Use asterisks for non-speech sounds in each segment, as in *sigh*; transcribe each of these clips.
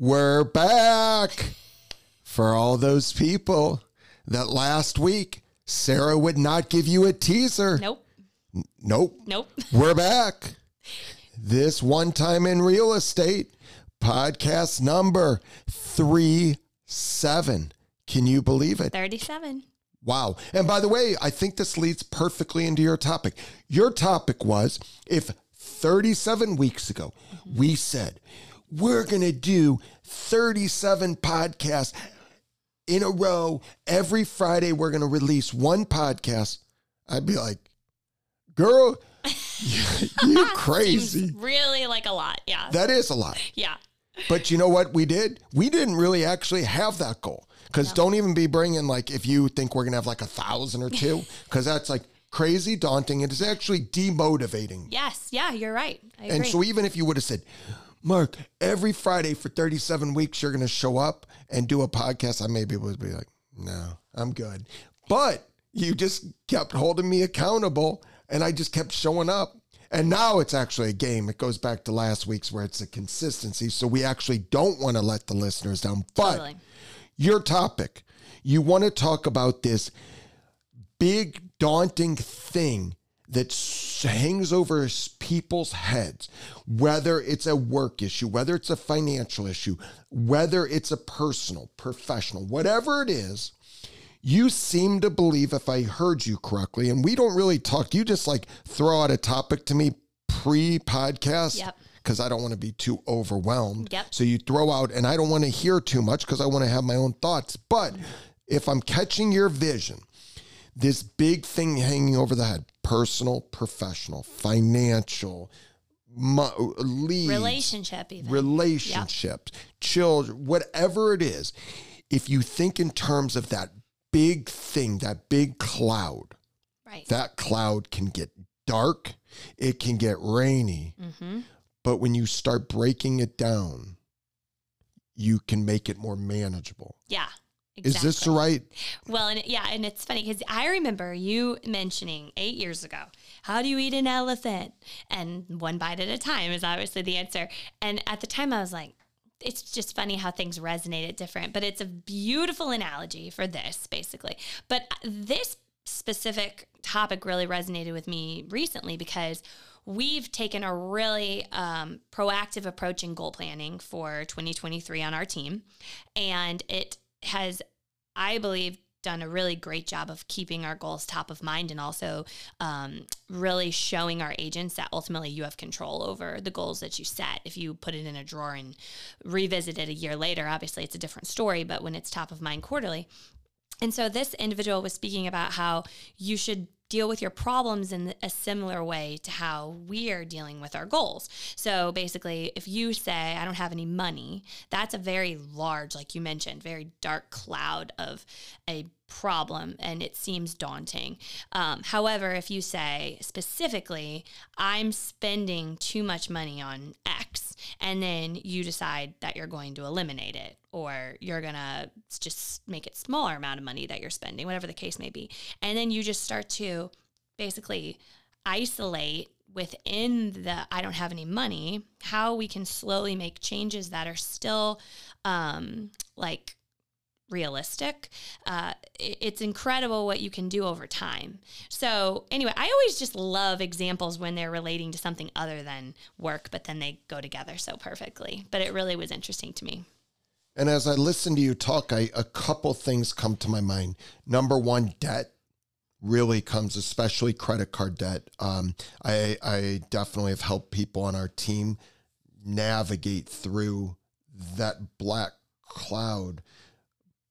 We're back for all those people that last week Sarah would not give you a teaser. Nope. Nope. Nope. *laughs* We're back. This one time in real estate podcast number three seven. Can you believe it? 37. Wow. And by the way, I think this leads perfectly into your topic. Your topic was if 37 weeks ago we said we're going to do 37 podcasts in a row, every Friday we're going to release one podcast, I'd be like, girl, *laughs* you *laughs* crazy. Seems really like a lot. Yeah. That is a lot. yeah. But you know what we did? We didn't really actually have that goal. Because don't even be bringing like if you think we're gonna have like a thousand or two, *laughs* because that's like crazy daunting. It is actually demotivating. Yes. Yeah. You're right. I agree. And so even if you would have said, Mark, every Friday for 37 weeks you're gonna show up and do a podcast, I maybe would be like, no, I'm good. But you just kept holding me accountable and I just kept showing up. And now it's actually a game. It goes back to last week's where it's a consistency. So we actually don't want to let the listeners down. But Totally. your topic, you want to talk about this big, daunting thing that hangs over people's heads, whether it's a work issue, whether it's a financial issue, whether it's a personal, professional, whatever it is. You seem to believe, if I heard you correctly, and we don't really talk, you just like throw out a topic to me pre podcast Yep. because I don't want to be too overwhelmed. Yep. So you throw out, and I don't want to hear too much because I want to have my own thoughts. But if I'm catching your vision, this big thing hanging over the head personal, professional, financial, mo- leads, Relationship, even. relationships, children, whatever it is, if you think in terms of that big thing, that big cloud, right. that cloud can get dark, it can get rainy, mm-hmm. but when you start breaking it down, you can make it more manageable. Yeah. Is this the right? Well, and yeah, and it's funny because I remember you mentioning eight years ago, how do you eat an elephant? And one bite at a time is obviously the answer. And at the time, I was like, it's just funny how things resonate at different, but it's a beautiful analogy for this, basically. But this specific topic really resonated with me recently because we've taken a really um, proactive approach in goal planning for 2023 on our team. And it has, I believe, done a really great job of keeping our goals top of mind and also um, really showing our agents that ultimately you have control over the goals that you set. If you put it in a drawer and revisit it a year later, obviously it's a different story, but when it's top of mind quarterly. And so this individual was speaking about how you should deal with your problems in a similar way to how we are dealing with our goals. So basically, if you say, I don't have any money, that's a very large, like you mentioned, very dark cloud of a problem and it seems daunting. Um, however, if you say specifically, I'm spending too much money on X, and then you decide that you're going to eliminate it or you're going to just make it smaller amount of money that you're spending, whatever the case may be. And then you just start to basically isolate within the I don't have any money, how we can slowly make changes that are still um, like realistic. Uh, it's incredible what you can do over time. So, anyway, I always just love examples when they're relating to something other than work, but then they go together so perfectly. But it really was interesting to me. And as I listen to you talk, I, a couple things come to my mind. Number one, debt really comes, especially credit card debt. Um, I, I definitely have helped people on our team navigate through that black cloud.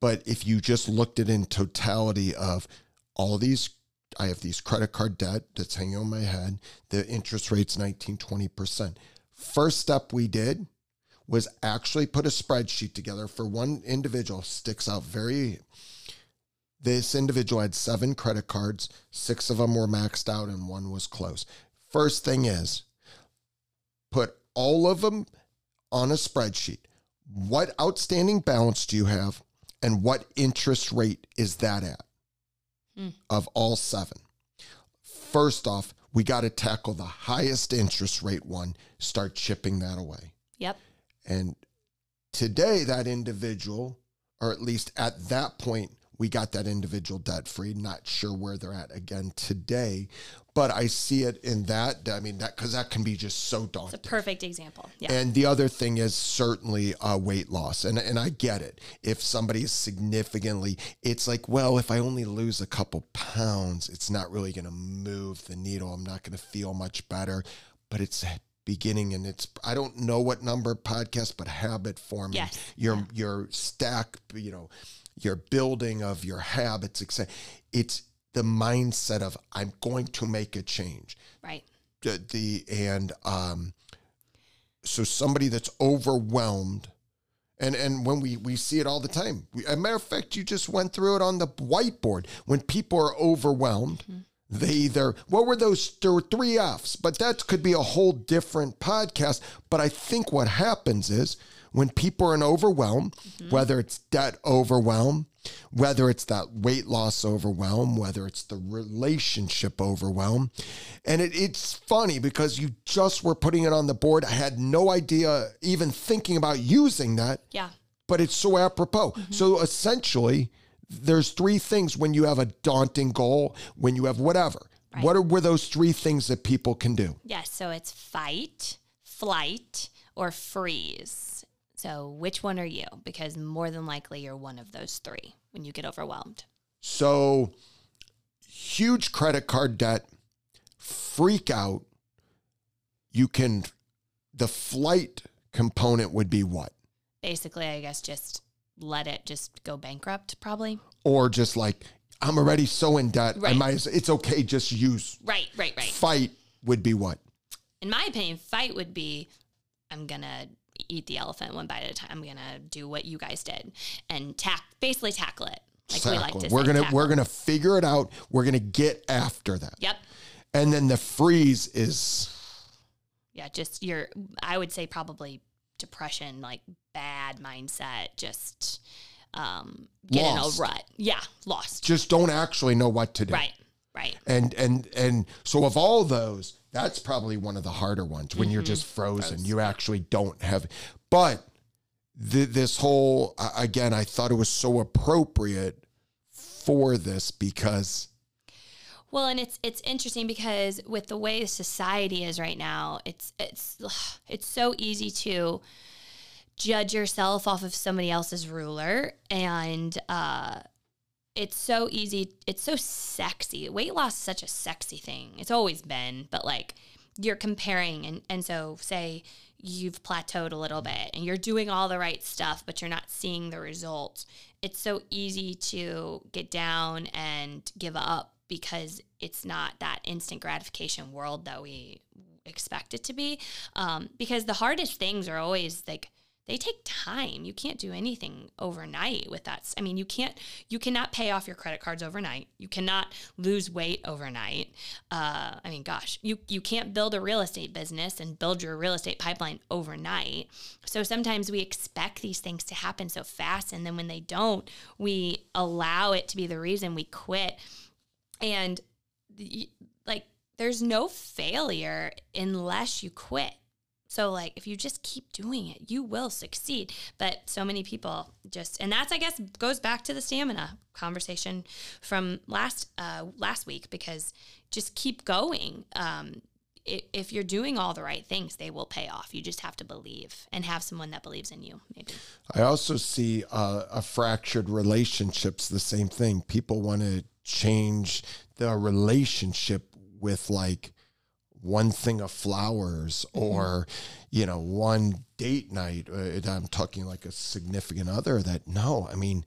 But if you just looked at in totality of all these, I have these credit card debt that's hanging on my head, the interest rate's 19, 20%. First step we did was actually put a spreadsheet together for one individual sticks out very this individual had seven credit cards six of them were maxed out and one was closed. First thing is put all of them on a spreadsheet. What outstanding balance do you have and what interest rate is that at Hmm. of all seven first off we got to tackle the highest interest rate one start chipping that away Yep. and today, that individual, or at least at that point, we got that individual debt free. Not sure where they're at again today, but I see it in that. I mean, that because that can be just so daunting. It's a perfect example. Yeah. And the other thing is certainly uh, weight loss. And, and I get it. If somebody is significantly, it's like, well, if I only lose a couple pounds, it's not really going to move the needle. I'm not going to feel much better. But it's beginning and it's I don't know what number podcast, but habit forming. Yes. Your your stack, you know, your building of your habits, etc. It's the mindset of I'm going to make a change. Right. the, the and um so somebody that's overwhelmed and and when we we see it all the time. We, as a matter of fact you just went through it on the whiteboard. When people are overwhelmed they either what were those there were three f's but that could be a whole different podcast. But i think what happens is when people are in overwhelm mm-hmm. whether it's debt overwhelm whether it's that weight loss overwhelm, whether it's the relationship overwhelm. And it, it's funny because you just were putting it on the board. I had no idea even thinking about using that, Yeah. but it's so apropos. Mm-hmm. So essentially, there's three things when you have a daunting goal, when you have whatever. Right. What are were those three things that people can do? Yes. So it's fight, flight, or freeze. So which one are you? Because more than likely you're one of those three when you get overwhelmed. So huge credit card debt, freak out. You can, the flight component would be what? Basically, I guess just let it just go bankrupt, probably. Or just like, I'm already so in debt. I Right. might, as- it's okay, just use. Right, right, right. Fight would be what? In my opinion, fight would be I'm gonna eat the elephant one bite at a time. I'm gonna do what you guys did and tack basically tackle it. Like we like to we're say, gonna tackle. we're gonna figure it out. We're gonna get after that. Yep. And then the freeze is Yeah, just your I would say probably depression, like bad mindset, just um get Lost. in a rut. Yeah, lost. just don't actually know what to do. Right. Right. And and and so of all those, that's probably one of the harder ones when you're just frozen. Mm-hmm. You actually don't have. But th- this whole uh, again, I thought it was so appropriate for this because Well, and it's it's interesting because with the way society is right now, it's it's it's so easy to judge yourself off of somebody else's ruler and uh it's so easy it's so sexy. Weight loss is such a sexy thing. It's always been but like you're comparing and and so say you've plateaued a little bit and you're doing all the right stuff but you're not seeing the results. It's so easy to get down and give up because it's not that instant gratification world that we expect it to be. Um, because the hardest things are always like they take time. You can't do anything overnight with that i mean you can't you cannot pay off your credit cards overnight. You cannot lose weight overnight. Uh, i mean gosh you you can't build a real estate business and build your real estate pipeline overnight. So sometimes we expect these things to happen so fast and then when they don't we allow it to be the reason we quit. And y- like there's no failure unless you quit so like if you just keep doing it you will succeed. But so many people just and that's i guess goes back to the stamina conversation from last uh last week because just keep going. Um if you're doing all the right things they will pay off. You just have to believe and have someone that believes in you maybe. I also see uh, a fractured relationships the same thing. People want to change the relationship with like one thing of flowers or you know one date night. Uh, I'm talking like a significant other. That no, I mean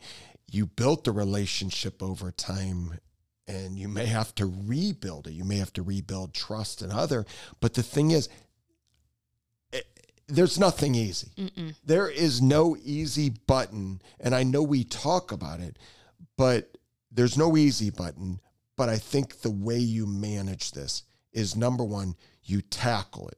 you built the relationship over time. And you may have to rebuild it. You may have to rebuild trust and other. But the thing is, it, there's nothing easy. There is no easy button, and I know we talk about it, but there's no easy button. But I think the way you manage this is number one, you tackle it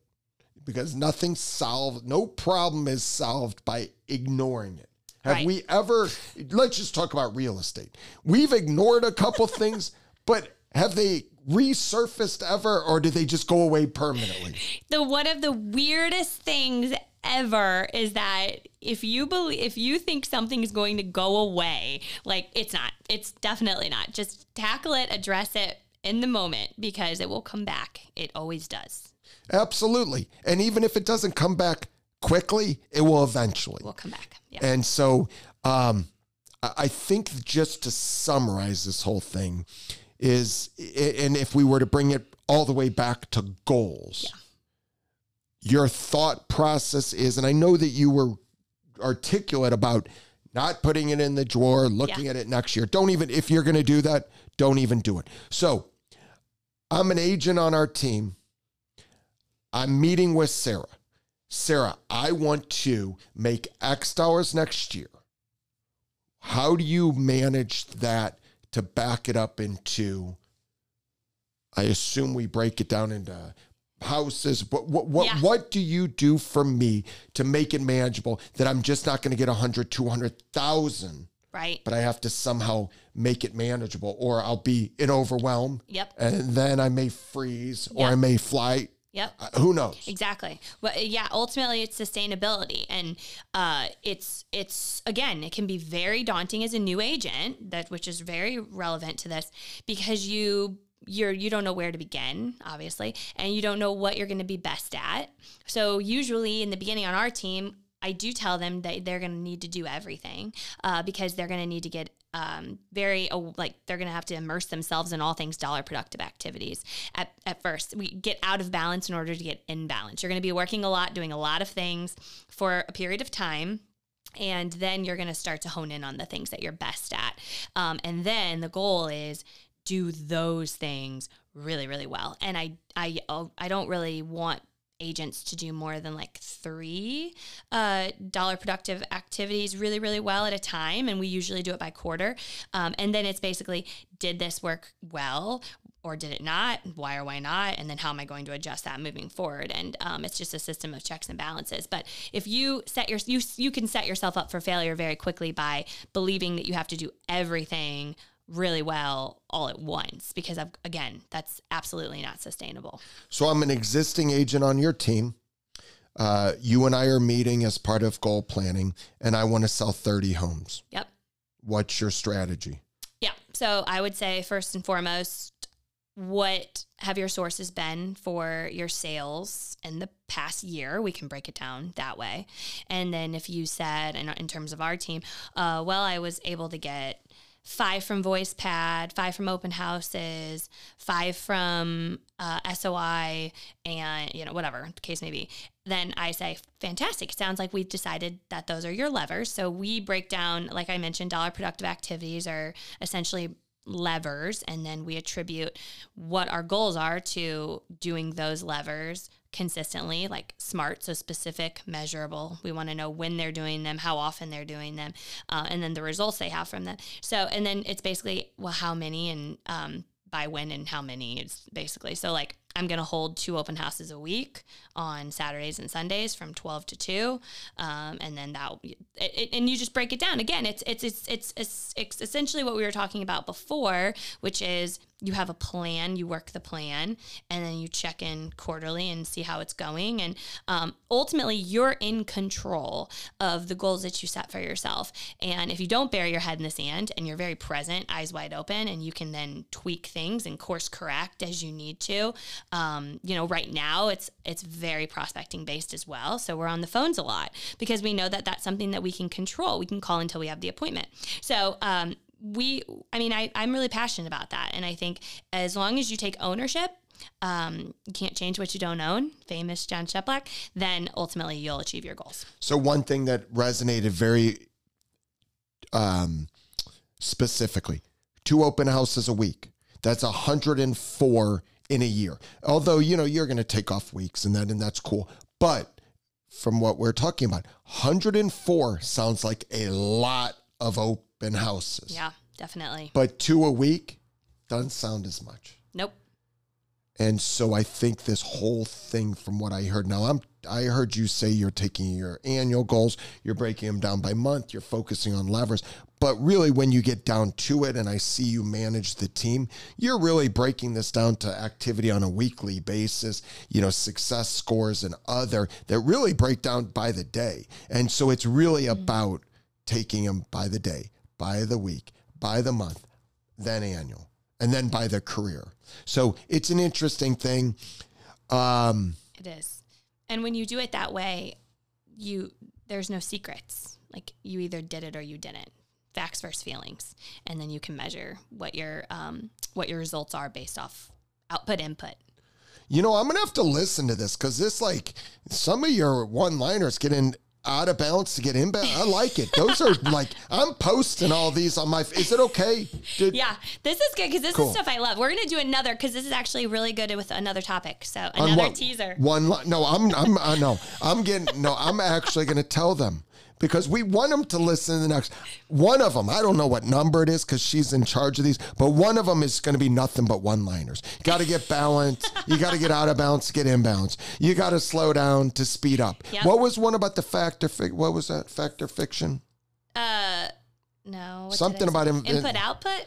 because nothing solved, no problem is solved by ignoring it. Have Right. we ever, let's just talk about real estate. We've ignored a couple *laughs* things, but have they resurfaced ever or did they just go away permanently? the one of the weirdest things ever is that if you believe if you think something is going to go away, like it's not. It's definitely not. Just tackle it, address it in the moment because it will come back. It always does. Absolutely. And even if it doesn't come back quickly, it will eventually. Will come back. Yeah. And so um, I think just to summarize this whole thing is, and if we were to bring it all the way back to goals, Yeah. your thought process is, and I know that you were articulate about not putting it in the drawer, looking at it next year. Don't even, if you're going to do that, don't even do it. So I'm an agent on our team. I'm meeting with Sarah. Sarah, I want to make X dollars next year. How do you manage that to back it up into? I assume we break it down into houses. But what what Yeah. what do you do for me to make it manageable? That I'm just not going to get a hundred, two hundred thousand, right. but I have to somehow make it manageable, or I'll be in overwhelm, Yep. and then I may freeze, or Yeah. I may fly. Yep. Uh, who knows? Exactly. Well, yeah. Ultimately, it's sustainability, and uh, it's it's again, it can be very daunting as a new agent, that which is very relevant to this because you you're you don't know where to begin, obviously, and you don't know what you're going to be best at. So usually in the beginning on our team. I do tell them that they're going to need to do everything uh, because they're going to need to get um, very uh, like they're going to have to immerse themselves in all things dollar productive activities. At, at first we get out of balance in order to get in balance. You're going to be working a lot doing a lot of things for a period of time and then you're going to start to hone in on the things that you're best at. Um, and then the goal is do those things really really well. And i i oh, i don't really want agents to do more than like three uh, dollar productive activities really really well at a time and we usually do it by quarter. Um, and then it's basically did this work well or did it not? Why or why not? And then how am i going to adjust that moving forward? And um, it's just a system of checks and balances. But if you set your you, you can set yourself up for failure very quickly by believing that you have to do everything really well all at once because of, again that's absolutely not sustainable So I'm an existing agent on your team. Uh, you and I are meeting as part of goal planning, and I want to sell 30 homes. yep What's your strategy? Yeah. So I would say first and foremost, what have your sources been for your sales in the past year? We can break it down that way. And then if you said, in, in terms of our team, uh, well, I was able to get five from voice pad five from open houses five from uh, soi and you know whatever the case may be. Then i say fantastic. Sounds like we've decided that those are your levers. So we break down like i mentioned dollar productive activities are essentially levers and then we attribute what our goals are to doing those levers consistently like smart so specific measurable. We want to know when they're doing them how often they're doing them uh, and then the results they have from them. So and then it's basically well how many and um, by when and how many it's basically. So like i'm going to hold two open houses a week on saturdays and sundays from 12 to 2 um, and then that it, and you just break it down. Again it's it's it's it's it's essentially what we were talking about before which is you have a plan, you work the plan, and then you check in quarterly and see how it's going. And um, ultimately, you're in control of the goals that you set for yourself. And if you don't bury your head in the sand and you're very present, eyes wide open, and you can then tweak things and course correct as you need to. Um, you know, right now it's it's very prospecting based as well. So we're on the phones a lot because we know that that's something that we can control. We can call until we have the appointment. So um, we i mean I, i'm really passionate about that and i think as long as you take ownership um, you can't change what you don't own famous Jon Cheplak then ultimately you'll achieve your goals So one thing that resonated very um, specifically: two open houses a week. That's 104 in a year. Although you know you're going to take off weeks and that, and that's cool. But from what we're talking about, 104 sounds like a lot of open houses. yeah definitely But two a week doesn't sound as much. nope And so I think this whole thing from what I heard now I'm I heard you say you're taking your annual goals, you're breaking them down by month, you're focusing on levers. But really when you get down to it and I see you manage the team, you're really breaking this down to activity on a weekly basis, you know, success scores and other that really break down by the day. And so it's really mm. about taking them by the day, by the week, by the month, then annual, and then by the career. So it's an interesting thing. Um, It is. And when you do it that way, you there's no secrets. Like you either did it or you didn't. Facts versus feelings, and then you can measure what your um, what your results are based off output input. you know, I'm gonna have to listen to this because this, like, some of your one-liners getting out of balance to get inbound. I like it. Those are *laughs* like I'm posting all these on my. Is it okay? Did, Yeah, this is good because this Cool. is stuff I love. We're gonna do another because this is actually really good with another topic. So on another what- teaser. One no, I'm I'm uh, no, I'm getting no. I'm actually going to tell them because we want them to listen to the next one of them. I don't know what number it is because she's in charge of these, but one of them is going to be nothing but one-liners. Got to get balance. you got to get out of balance to get in balance. You got to slow down to speed up. Yep. What was one about the factor? Fi- what was that factor fiction? Uh, no. Something about in- input output.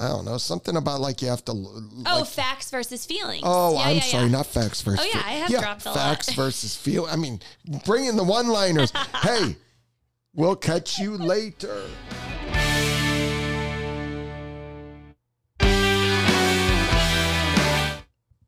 I don't know. Something about like you have to. l- Oh, facts versus feelings. Oh, Yeah, I'm yeah, sorry, yeah. not facts versus. Oh, yeah, I have dropped a lot. facts versus feel. I mean, bring in the one-liners. *laughs* hey, we'll catch you later.